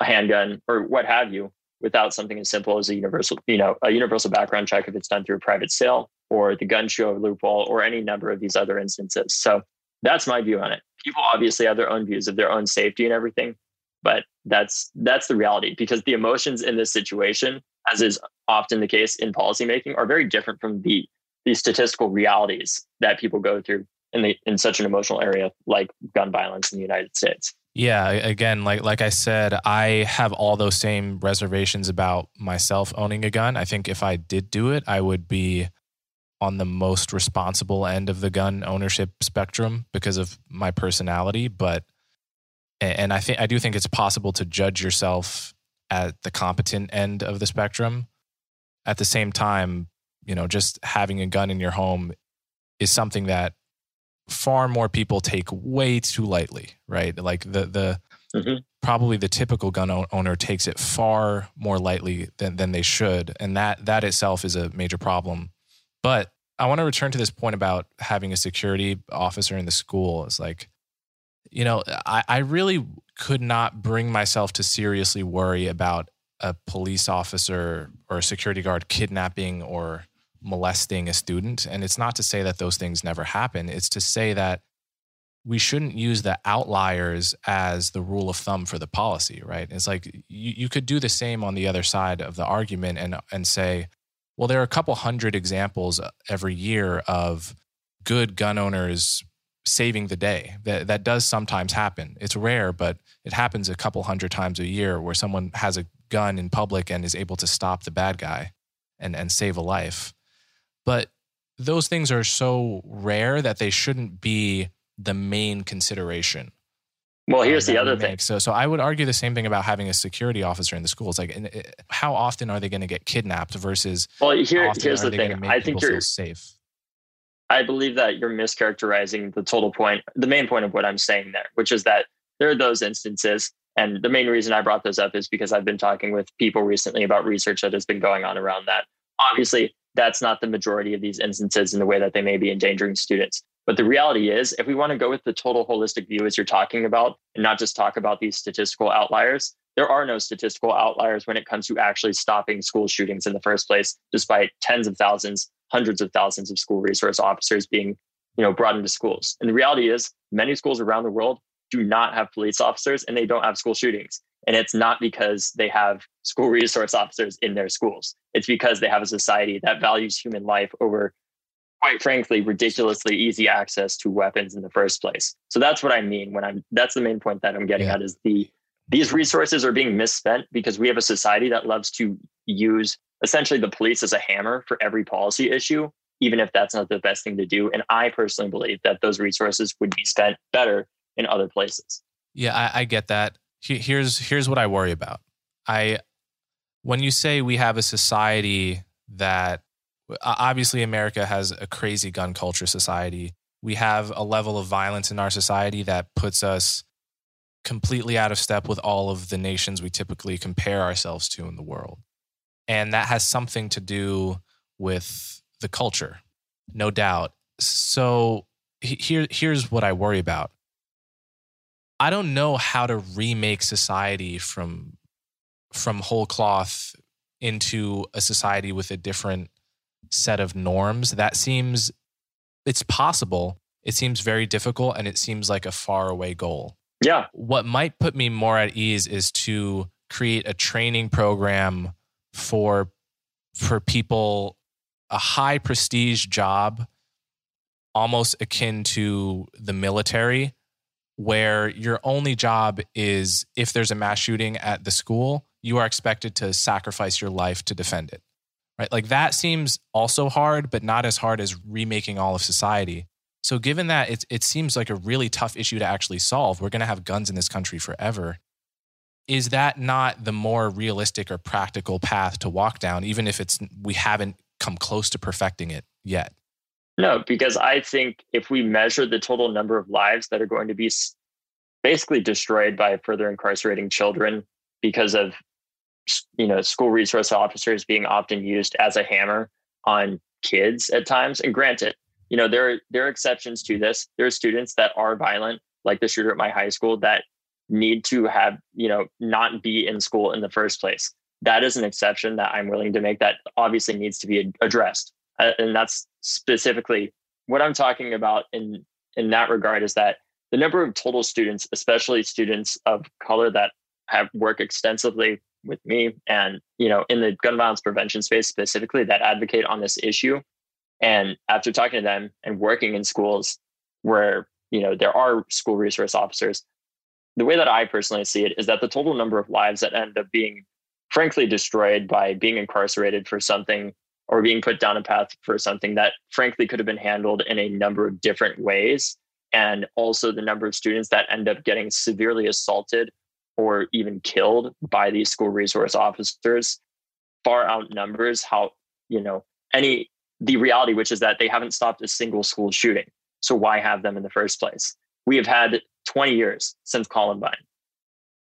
a handgun or what have you without something as simple as a universal, you know, a universal background check if it's done through a private sale or the gun show loophole or any number of these other instances. So that's my view on it. People obviously have their own views of their own safety and everything, but that's that's the reality because the emotions in this situation, as is often the case in policymaking, are very different from the the statistical realities that people go through in the in such an emotional area like gun violence in the United States. Yeah, again, like like I said, I have all those same reservations about myself owning a gun. I think if I did do it, I would be on the most responsible end of the gun ownership spectrum because of my personality, but and I think I do think it's possible to judge yourself at the competent end of the spectrum. At the same time, you know, just having a gun in your home is something that far more people take way too lightly, right? Like the the mm-hmm. probably the typical gun owner takes it far more lightly than than they should, and that that itself is a major problem. But I want to return to this point about having a security officer in the school. It's like, you know, I, I really could not bring myself to seriously worry about a police officer or a security guard kidnapping or molesting a student. And it's not to say that those things never happen, it's to say that we shouldn't use the outliers as the rule of thumb for the policy, right? It's like you, you could do the same on the other side of the argument and, and say, well, there are a couple hundred examples every year of good gun owners saving the day. That, that does sometimes happen. It's rare, but it happens a couple hundred times a year where someone has a gun in public and is able to stop the bad guy and, and save a life. But those things are so rare that they shouldn't be the main consideration. Well, here's the other thing. So, so I would argue the same thing about having a security officer in the schools. Like, uh, how often are they going to get kidnapped versus? Well, here, here's the thing. I think you're safe. I believe that you're mischaracterizing the total point, the main point of what I'm saying there, which is that there are those instances. And the main reason I brought those up is because I've been talking with people recently about research that has been going on around that. Obviously, that's not the majority of these instances in the way that they may be endangering students. But the reality is, if we want to go with the total holistic view as you're talking about, and not just talk about these statistical outliers, there are no statistical outliers when it comes to actually stopping school shootings in the first place, despite tens of thousands, hundreds of thousands of school resource officers being you know, brought into schools. And the reality is, many schools around the world do not have police officers and they don't have school shootings. And it's not because they have school resource officers in their schools. It's because they have a society that values human life over, quite frankly, ridiculously easy access to weapons in the first place. So that's what I mean when I'm, that's the main point that I'm getting yeah. at is the, these resources are being misspent because we have a society that loves to use essentially the police as a hammer for every policy issue, even if that's not the best thing to do. And I personally believe that those resources would be spent better in other places. Yeah, I, I get that. Here's here's what I worry about. I when you say we have a society that obviously America has a crazy gun culture society. We have a level of violence in our society that puts us completely out of step with all of the nations we typically compare ourselves to in the world. And that has something to do with the culture, no doubt. So here, here's what I worry about. I don't know how to remake society from from whole cloth into a society with a different set of norms. That seems it's possible. It seems very difficult and it seems like a far away goal. Yeah. What might put me more at ease is to create a training program for for people a high prestige job almost akin to the military where your only job is if there's a mass shooting at the school, you are expected to sacrifice your life to defend it. Right? Like that seems also hard, but not as hard as remaking all of society. So given that it it seems like a really tough issue to actually solve, we're going to have guns in this country forever. Is that not the more realistic or practical path to walk down even if it's we haven't come close to perfecting it yet? No, because I think if we measure the total number of lives that are going to be basically destroyed by further incarcerating children because of you know school resource officers being often used as a hammer on kids at times and granted you know there are there are exceptions to this. There are students that are violent like the shooter at my high school that need to have you know not be in school in the first place. That is an exception that i'm willing to make that obviously needs to be addressed. Uh, and that's specifically what I'm talking about in in that regard is that the number of total students, especially students of color that have worked extensively with me and you know in the gun violence prevention space specifically that advocate on this issue and after talking to them and working in schools where you know there are school resource officers the way that i personally see it is that the total number of lives that end up being frankly destroyed by being incarcerated for something or being put down a path for something that frankly could have been handled in a number of different ways. And also the number of students that end up getting severely assaulted or even killed by these school resource officers far outnumbers how you know any the reality which is that they haven't stopped a single school shooting. So why have them in the first place? We have had 20 years since columbine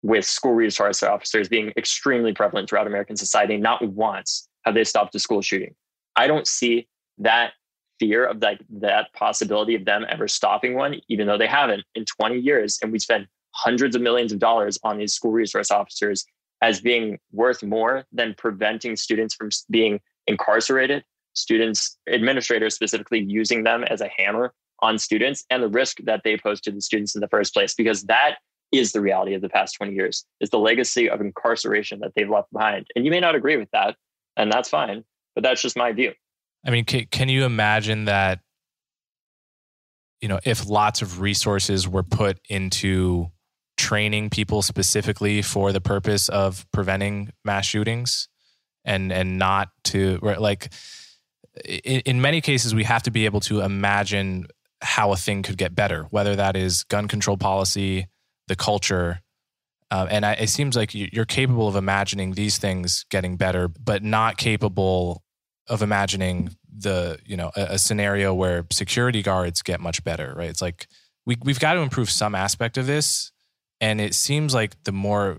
with school resource officers being extremely prevalent throughout american society. Not once have they stopped a school shooting. I don't see that fear of like that possibility of them ever stopping one even though they haven't in 20 years. And we spend hundreds of millions of dollars on these school resource officers as being worth more than preventing students from being incarcerated, students, administrators specifically using them as a hammer on students, and the risk that they pose to the students in the first place, because that is the reality of the past 20 years, is the legacy of incarceration that they've left behind. And you may not agree with that, and that's fine, but that's just my view. I mean, can, can you imagine that, you know, if lots of resources were put into training people specifically for the purpose of preventing mass shootings and and not to like in, in many cases we have to be able to imagine how a thing could get better whether that is gun control policy the culture uh, and I, it seems like you're capable of imagining these things getting better but not capable of imagining the you know a, a scenario where security guards get much better right? It's like we, we've got to improve some aspect of this and it seems like the more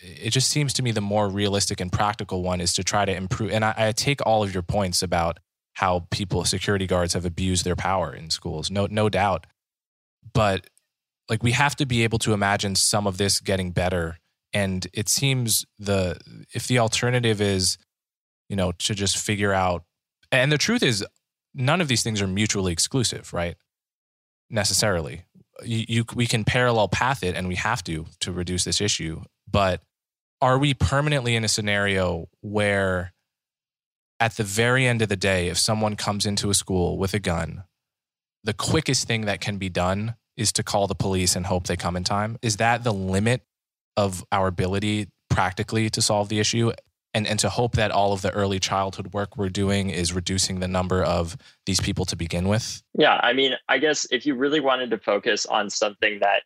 it just seems to me the more realistic and practical one is to try to improve and I, I, take all of your points about how people security guards have abused their power in schools no no doubt. But like we have to be able to imagine some of this getting better and it seems the if the alternative is you know to just figure out and the truth is none of these things are mutually exclusive right? Necessarily. You, you we can parallel path it and we have to to reduce this issue but are we permanently in a scenario where at the very end of the day if someone comes into a school with a gun the quickest thing that can be done is to call the police and hope they come in time? Is that the limit of our ability practically to solve the issue? And and to hope that all of the early childhood work we're doing is reducing the number of these people to begin with? Yeah i mean i guess if you really wanted to focus on something that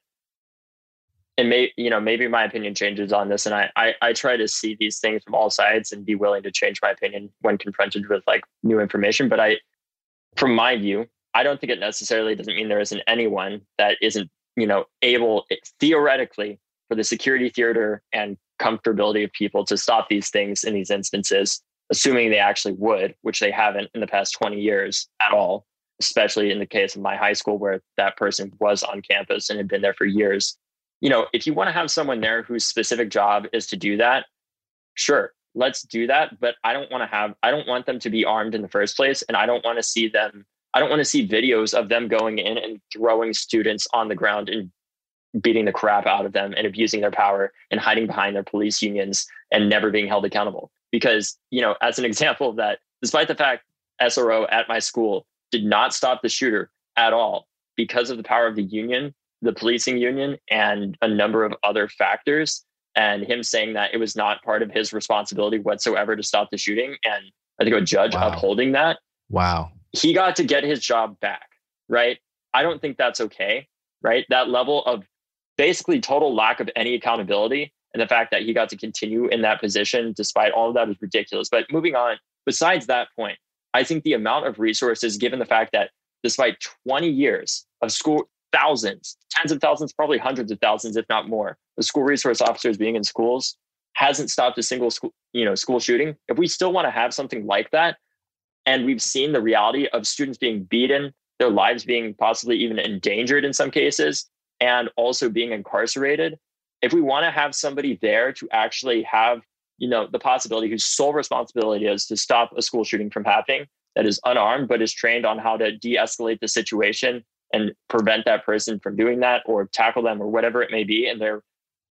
and may you know maybe my opinion changes on this and I, I i try to see these things from all sides and be willing to change my opinion when confronted with like new information but i from my view i don't think it necessarily doesn't mean there isn't anyone that isn't you know able eh, theoretically for the security theater and comfortability of people to stop these things in these instances, assuming they actually would, which they haven't in the past 20 years at all, especially in the case of my high school where that person was on campus and had been there for years. You know, if you want to have someone there whose specific job is to do that, sure, let's do that. But I don't want to have, I don't want them to be armed in the first place. And I don't want to see them, I don't want to see videos of them going in and throwing students on the ground and beating the crap out of them and abusing their power and hiding behind their police unions and never being held accountable. Because, you know, as an example of that, despite the fact SRO at my school did not stop the shooter at all because of the power of the union, the policing union, and a number of other factors, and him saying that it was not part of his responsibility whatsoever to stop the shooting. And I think a judge wow. upholding that. Wow. He got to get his job back, right? I don't think that's okay, right? That level of basically total lack of any accountability. And the fact that he got to continue in that position despite all of that is ridiculous. But moving on, besides that point, I think the amount of resources, given the fact that despite 20 years of school, thousands, tens of thousands, probably hundreds of thousands, if not more, the school resource officers being in schools hasn't stopped a single school, you know, school shooting. If we still want to have something like that, and we've seen the reality of students being beaten, their lives being possibly even endangered in some cases, and also being incarcerated if we want to have somebody there to actually have you know the possibility whose sole responsibility is to stop a school shooting from happening that is unarmed but is trained on how to de-escalate the situation and prevent that person from doing that or tackle them or whatever it may be and they're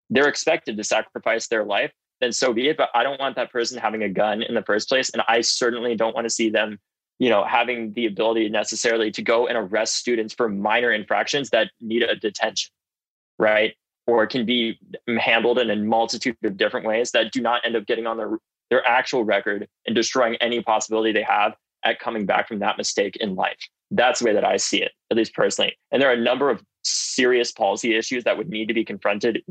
they're expected to sacrifice their life then so be it but i don't want that person having a gun in the first place and i certainly don't want to see them you know having the ability necessarily to go and arrest students for minor infractions that need a detention right or can be handled in a multitude of different ways that do not end up getting on their their actual record and destroying any possibility they have at coming back from that mistake in life. That's the way that I see it, at least personally. And there are a number of serious policy issues that would need to be confronted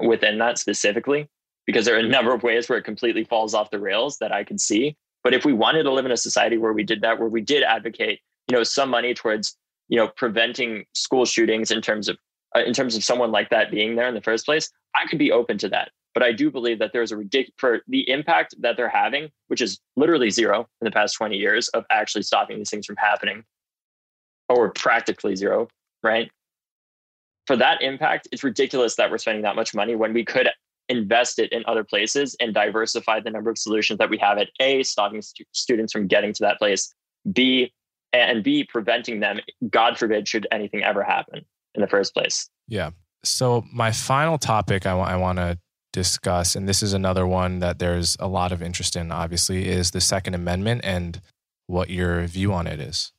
within that specifically, because there are a number of ways where it completely falls off the rails that I can see. But if we wanted to live in a society where we did that, where we did advocate, you know, some money towards, you know, preventing school shootings in terms of uh, in terms of someone like that being there in the first place, I could be open to that. But I do believe that there's a ridiculous for the impact that they're having, which is literally zero in the past 20 years of actually stopping these things from happening, or practically zero, right? For that impact, it's ridiculous that we're spending that much money when we could invest it in other places and diversify the number of solutions that we have at A, stopping stu- students from getting to that place, B, and B, preventing them, God forbid, should anything ever happen in the first place. Yeah. So, my final topic I, w- I want to discuss, and this is another one that there's a lot of interest in, obviously, is the Second Amendment and what your view on it is.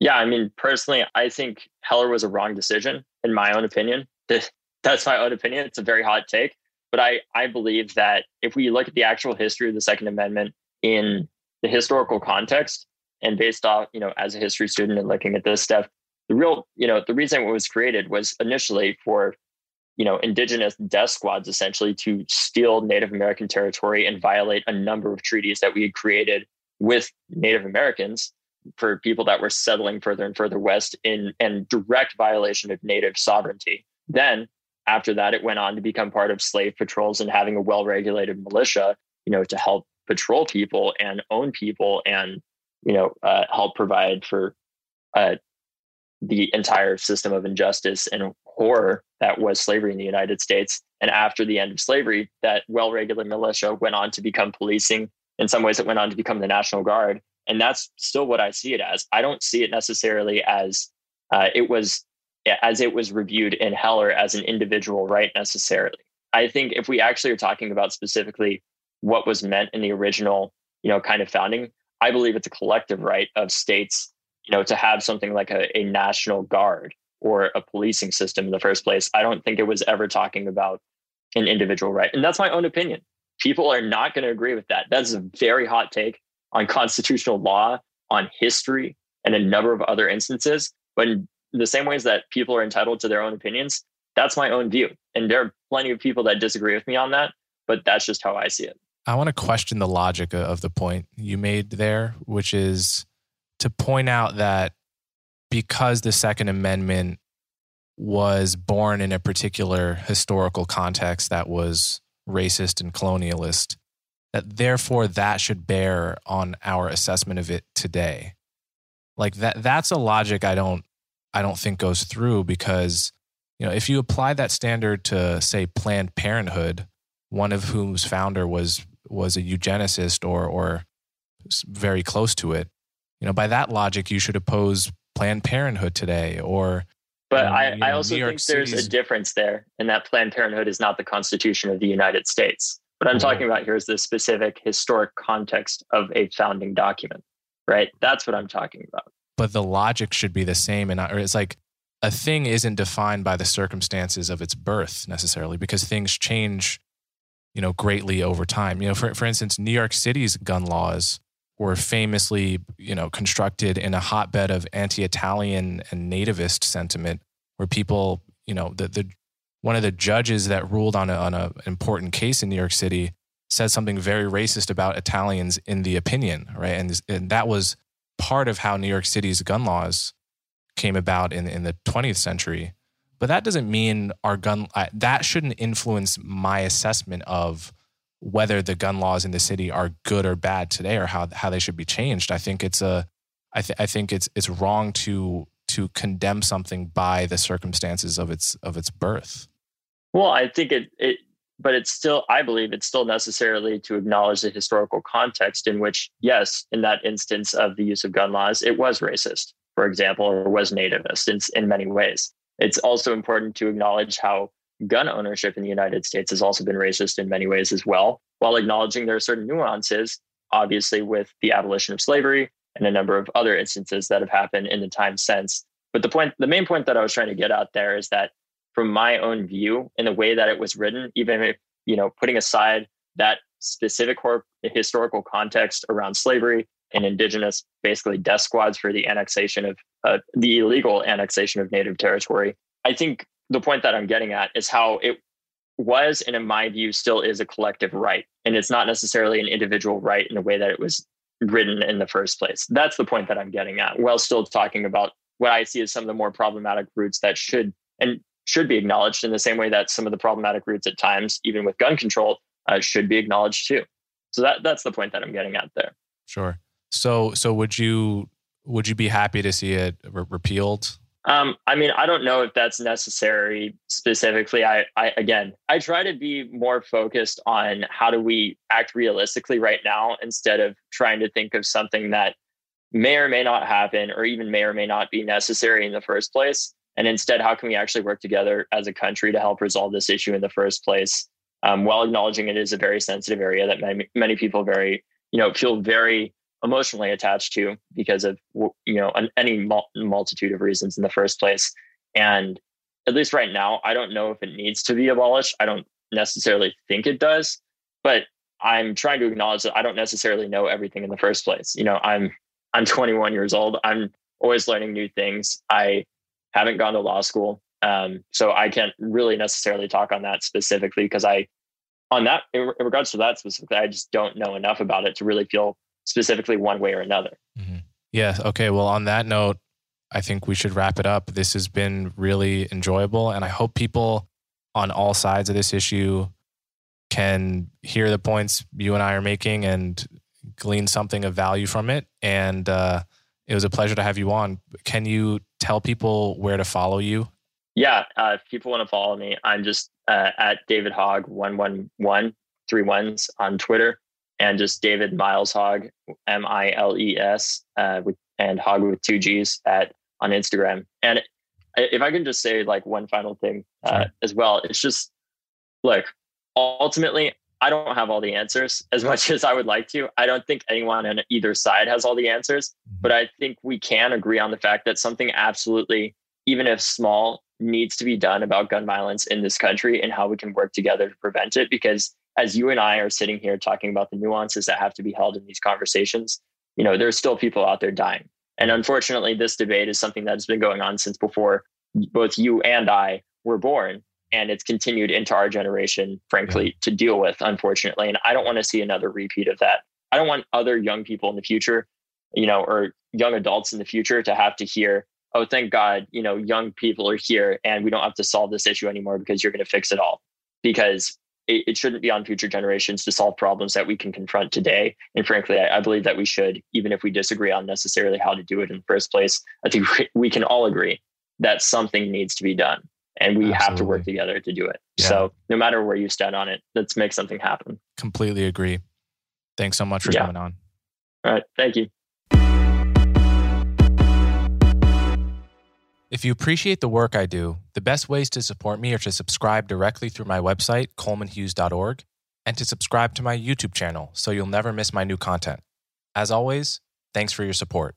Yeah, I mean, personally, I think Heller was a wrong decision, in my own opinion. <laughs> That's my own opinion. It's a very hot take. But I, I believe that if we look at the actual history of the Second Amendment in the historical context, and based off, you know, as a history student and looking at this stuff, the real, you know, the reason it was created was initially for, you know, indigenous death squads essentially to steal Native American territory and violate a number of treaties that we had created with Native Americans for people that were settling further and further west in and direct violation of native sovereignty. Then after that, it went on to become part of slave patrols and having a well-regulated militia, you know, to help patrol people and own people and you know uh, help provide for uh, the entire system of injustice and horror that was slavery in the United States. And after the end of slavery, that well regulated militia went on to become policing. In some ways, it went on to become the National Guard. And that's still what I see it as. I don't see it necessarily as uh, it was as it was reviewed in Heller as an individual right necessarily. I think if we actually are talking about specifically what was meant in the original, you know, kind of founding, I believe it's a collective right of states you know, to have something like a, a national guard or a policing system in the first place. I don't think it was ever talking about an individual right. And that's my own opinion. People are not going to agree with that. That's a very hot take on constitutional law, on history, and a number of other instances. But in the same ways that people are entitled to their own opinions, that's my own view. And there are plenty of people that disagree with me on that, but that's just how I see it. I want to question the logic of the point you made there, which is to point out that because the Second Amendment was born in a particular historical context that was racist and colonialist, that therefore that should bear on our assessment of it today. Like that that's a logic I don't I don't think goes through because you know if you apply that standard to say Planned Parenthood, one of whose founder was was a eugenicist or or very close to it, you know, by that logic, you should oppose Planned Parenthood today or. But um, I, know, I also think there's a difference there in that Planned Parenthood is not the Constitution of the United States. What I'm mm-hmm. talking about here is the specific historic context of a founding document, right? That's what I'm talking about. But the logic should be the same. And it's like a thing isn't defined by the circumstances of its birth necessarily because things change, you know, greatly over time. You know, for, for instance, New York City's gun laws were famously, you know, constructed in a hotbed of anti-Italian and nativist sentiment, where people, you know, the the one of the judges that ruled on a, on an important case in New York City said something very racist about Italians in the opinion, right? And, and that was part of how New York City's gun laws came about in in the 20th century. But that doesn't mean our gun that shouldn't influence my assessment of whether the gun laws in the city are good or bad today or how how they should be changed. I think it's a I, th- I think it's it's wrong to to condemn something by the circumstances of its of its birth. Well, I think it it but it's still, I believe it's still necessarily to acknowledge the historical context in which, yes, in that instance of the use of gun laws, it was racist, for example, or was nativist in, in many ways. It's also important to acknowledge how gun ownership in the United States has also been racist in many ways as well, while acknowledging there are certain nuances, obviously, with the abolition of slavery and a number of other instances that have happened in the time since. But the point, the main point that I was trying to get out there is that from my own view, in the way that it was written, even if, you know, putting aside that specific historical context around slavery and indigenous basically death squads for the annexation of uh, the illegal annexation of native territory. I think the point that I'm getting at is how it was, and in my view, still is a collective right. And it's not necessarily an individual right in the way that it was written in the first place. That's the point that I'm getting at, while still talking about what I see as some of the more problematic roots that should and should be acknowledged in the same way that some of the problematic roots at times, even with gun control, uh, should be acknowledged too. So that that's the point that I'm getting at there. Sure. So so would you would you be happy to see it re- repealed? Um, I mean, I don't know if that's necessary specifically. I, I again, I try to be more focused on how do we act realistically right now instead of trying to think of something that may or may not happen or even may or may not be necessary in the first place. And instead, how can we actually work together as a country to help resolve this issue in the first place, um, while acknowledging it is a very sensitive area that many many people very you know feel very emotionally attached to because of you know any multitude of reasons in the first place. And at least right now i don't know if it needs to be abolished. I don't necessarily think it does but i'm trying to acknowledge that i don't necessarily know everything in the first place. You know i'm i'm 21 years old. I'm always learning new things. I haven't gone to law school. Um, so i can't really necessarily talk on that specifically because i on that in regards to that specifically i just don't know enough about it to really feel specifically one way or another. Mm-hmm. Yeah. Okay. Well, on that note, I think we should wrap it up. This has been really enjoyable, and I hope people on all sides of this issue can hear the points you and I are making and glean something of value from it. And uh, it was a pleasure to have you on. Can you tell people where to follow you? Yeah, uh, if people want to follow me, I'm just uh, at David Hogg one one one three ones on Twitter and just David Miles Hogg, M I L E S, uh, with and Hogg with two G's at on Instagram. And if I can just say like one final thing uh, as well, it's just look, ultimately, I don't have all the answers as <laughs> much as I would like to. I don't think anyone on either side has all the answers, mm-hmm. but I think we can agree on the fact that something absolutely, even if small, needs to be done about gun violence in this country and how we can work together to prevent it because as you and I are sitting here talking about the nuances that have to be held in these conversations, you know, there's still people out there dying. And unfortunately, this debate is something that's been going on since before both you and I were born. And it's continued into our generation, frankly, to deal with, unfortunately. And I don't want to see another repeat of that. I don't want other young people in the future, you know, or young adults in the future to have to hear, oh, thank God, you know, young people are here and we don't have to solve this issue anymore because you're going to fix it all. Because it, it, shouldn't be on future generations to solve problems that we can confront today. And frankly, I, I, believe that we should, even if we disagree on necessarily how to do it in the first place. I think <laughs> we can all agree that something needs to be done and we Absolutely. have to work together to do it. Yeah. So no matter where you stand on it, let's make something happen. Completely agree. Thanks so much for yeah. coming on. All right. Thank you. If you appreciate the work I do, the best ways to support me are to subscribe directly through my website, colemanhughes.org, and to subscribe to my YouTube channel so you'll never miss my new content. As always, thanks for your support.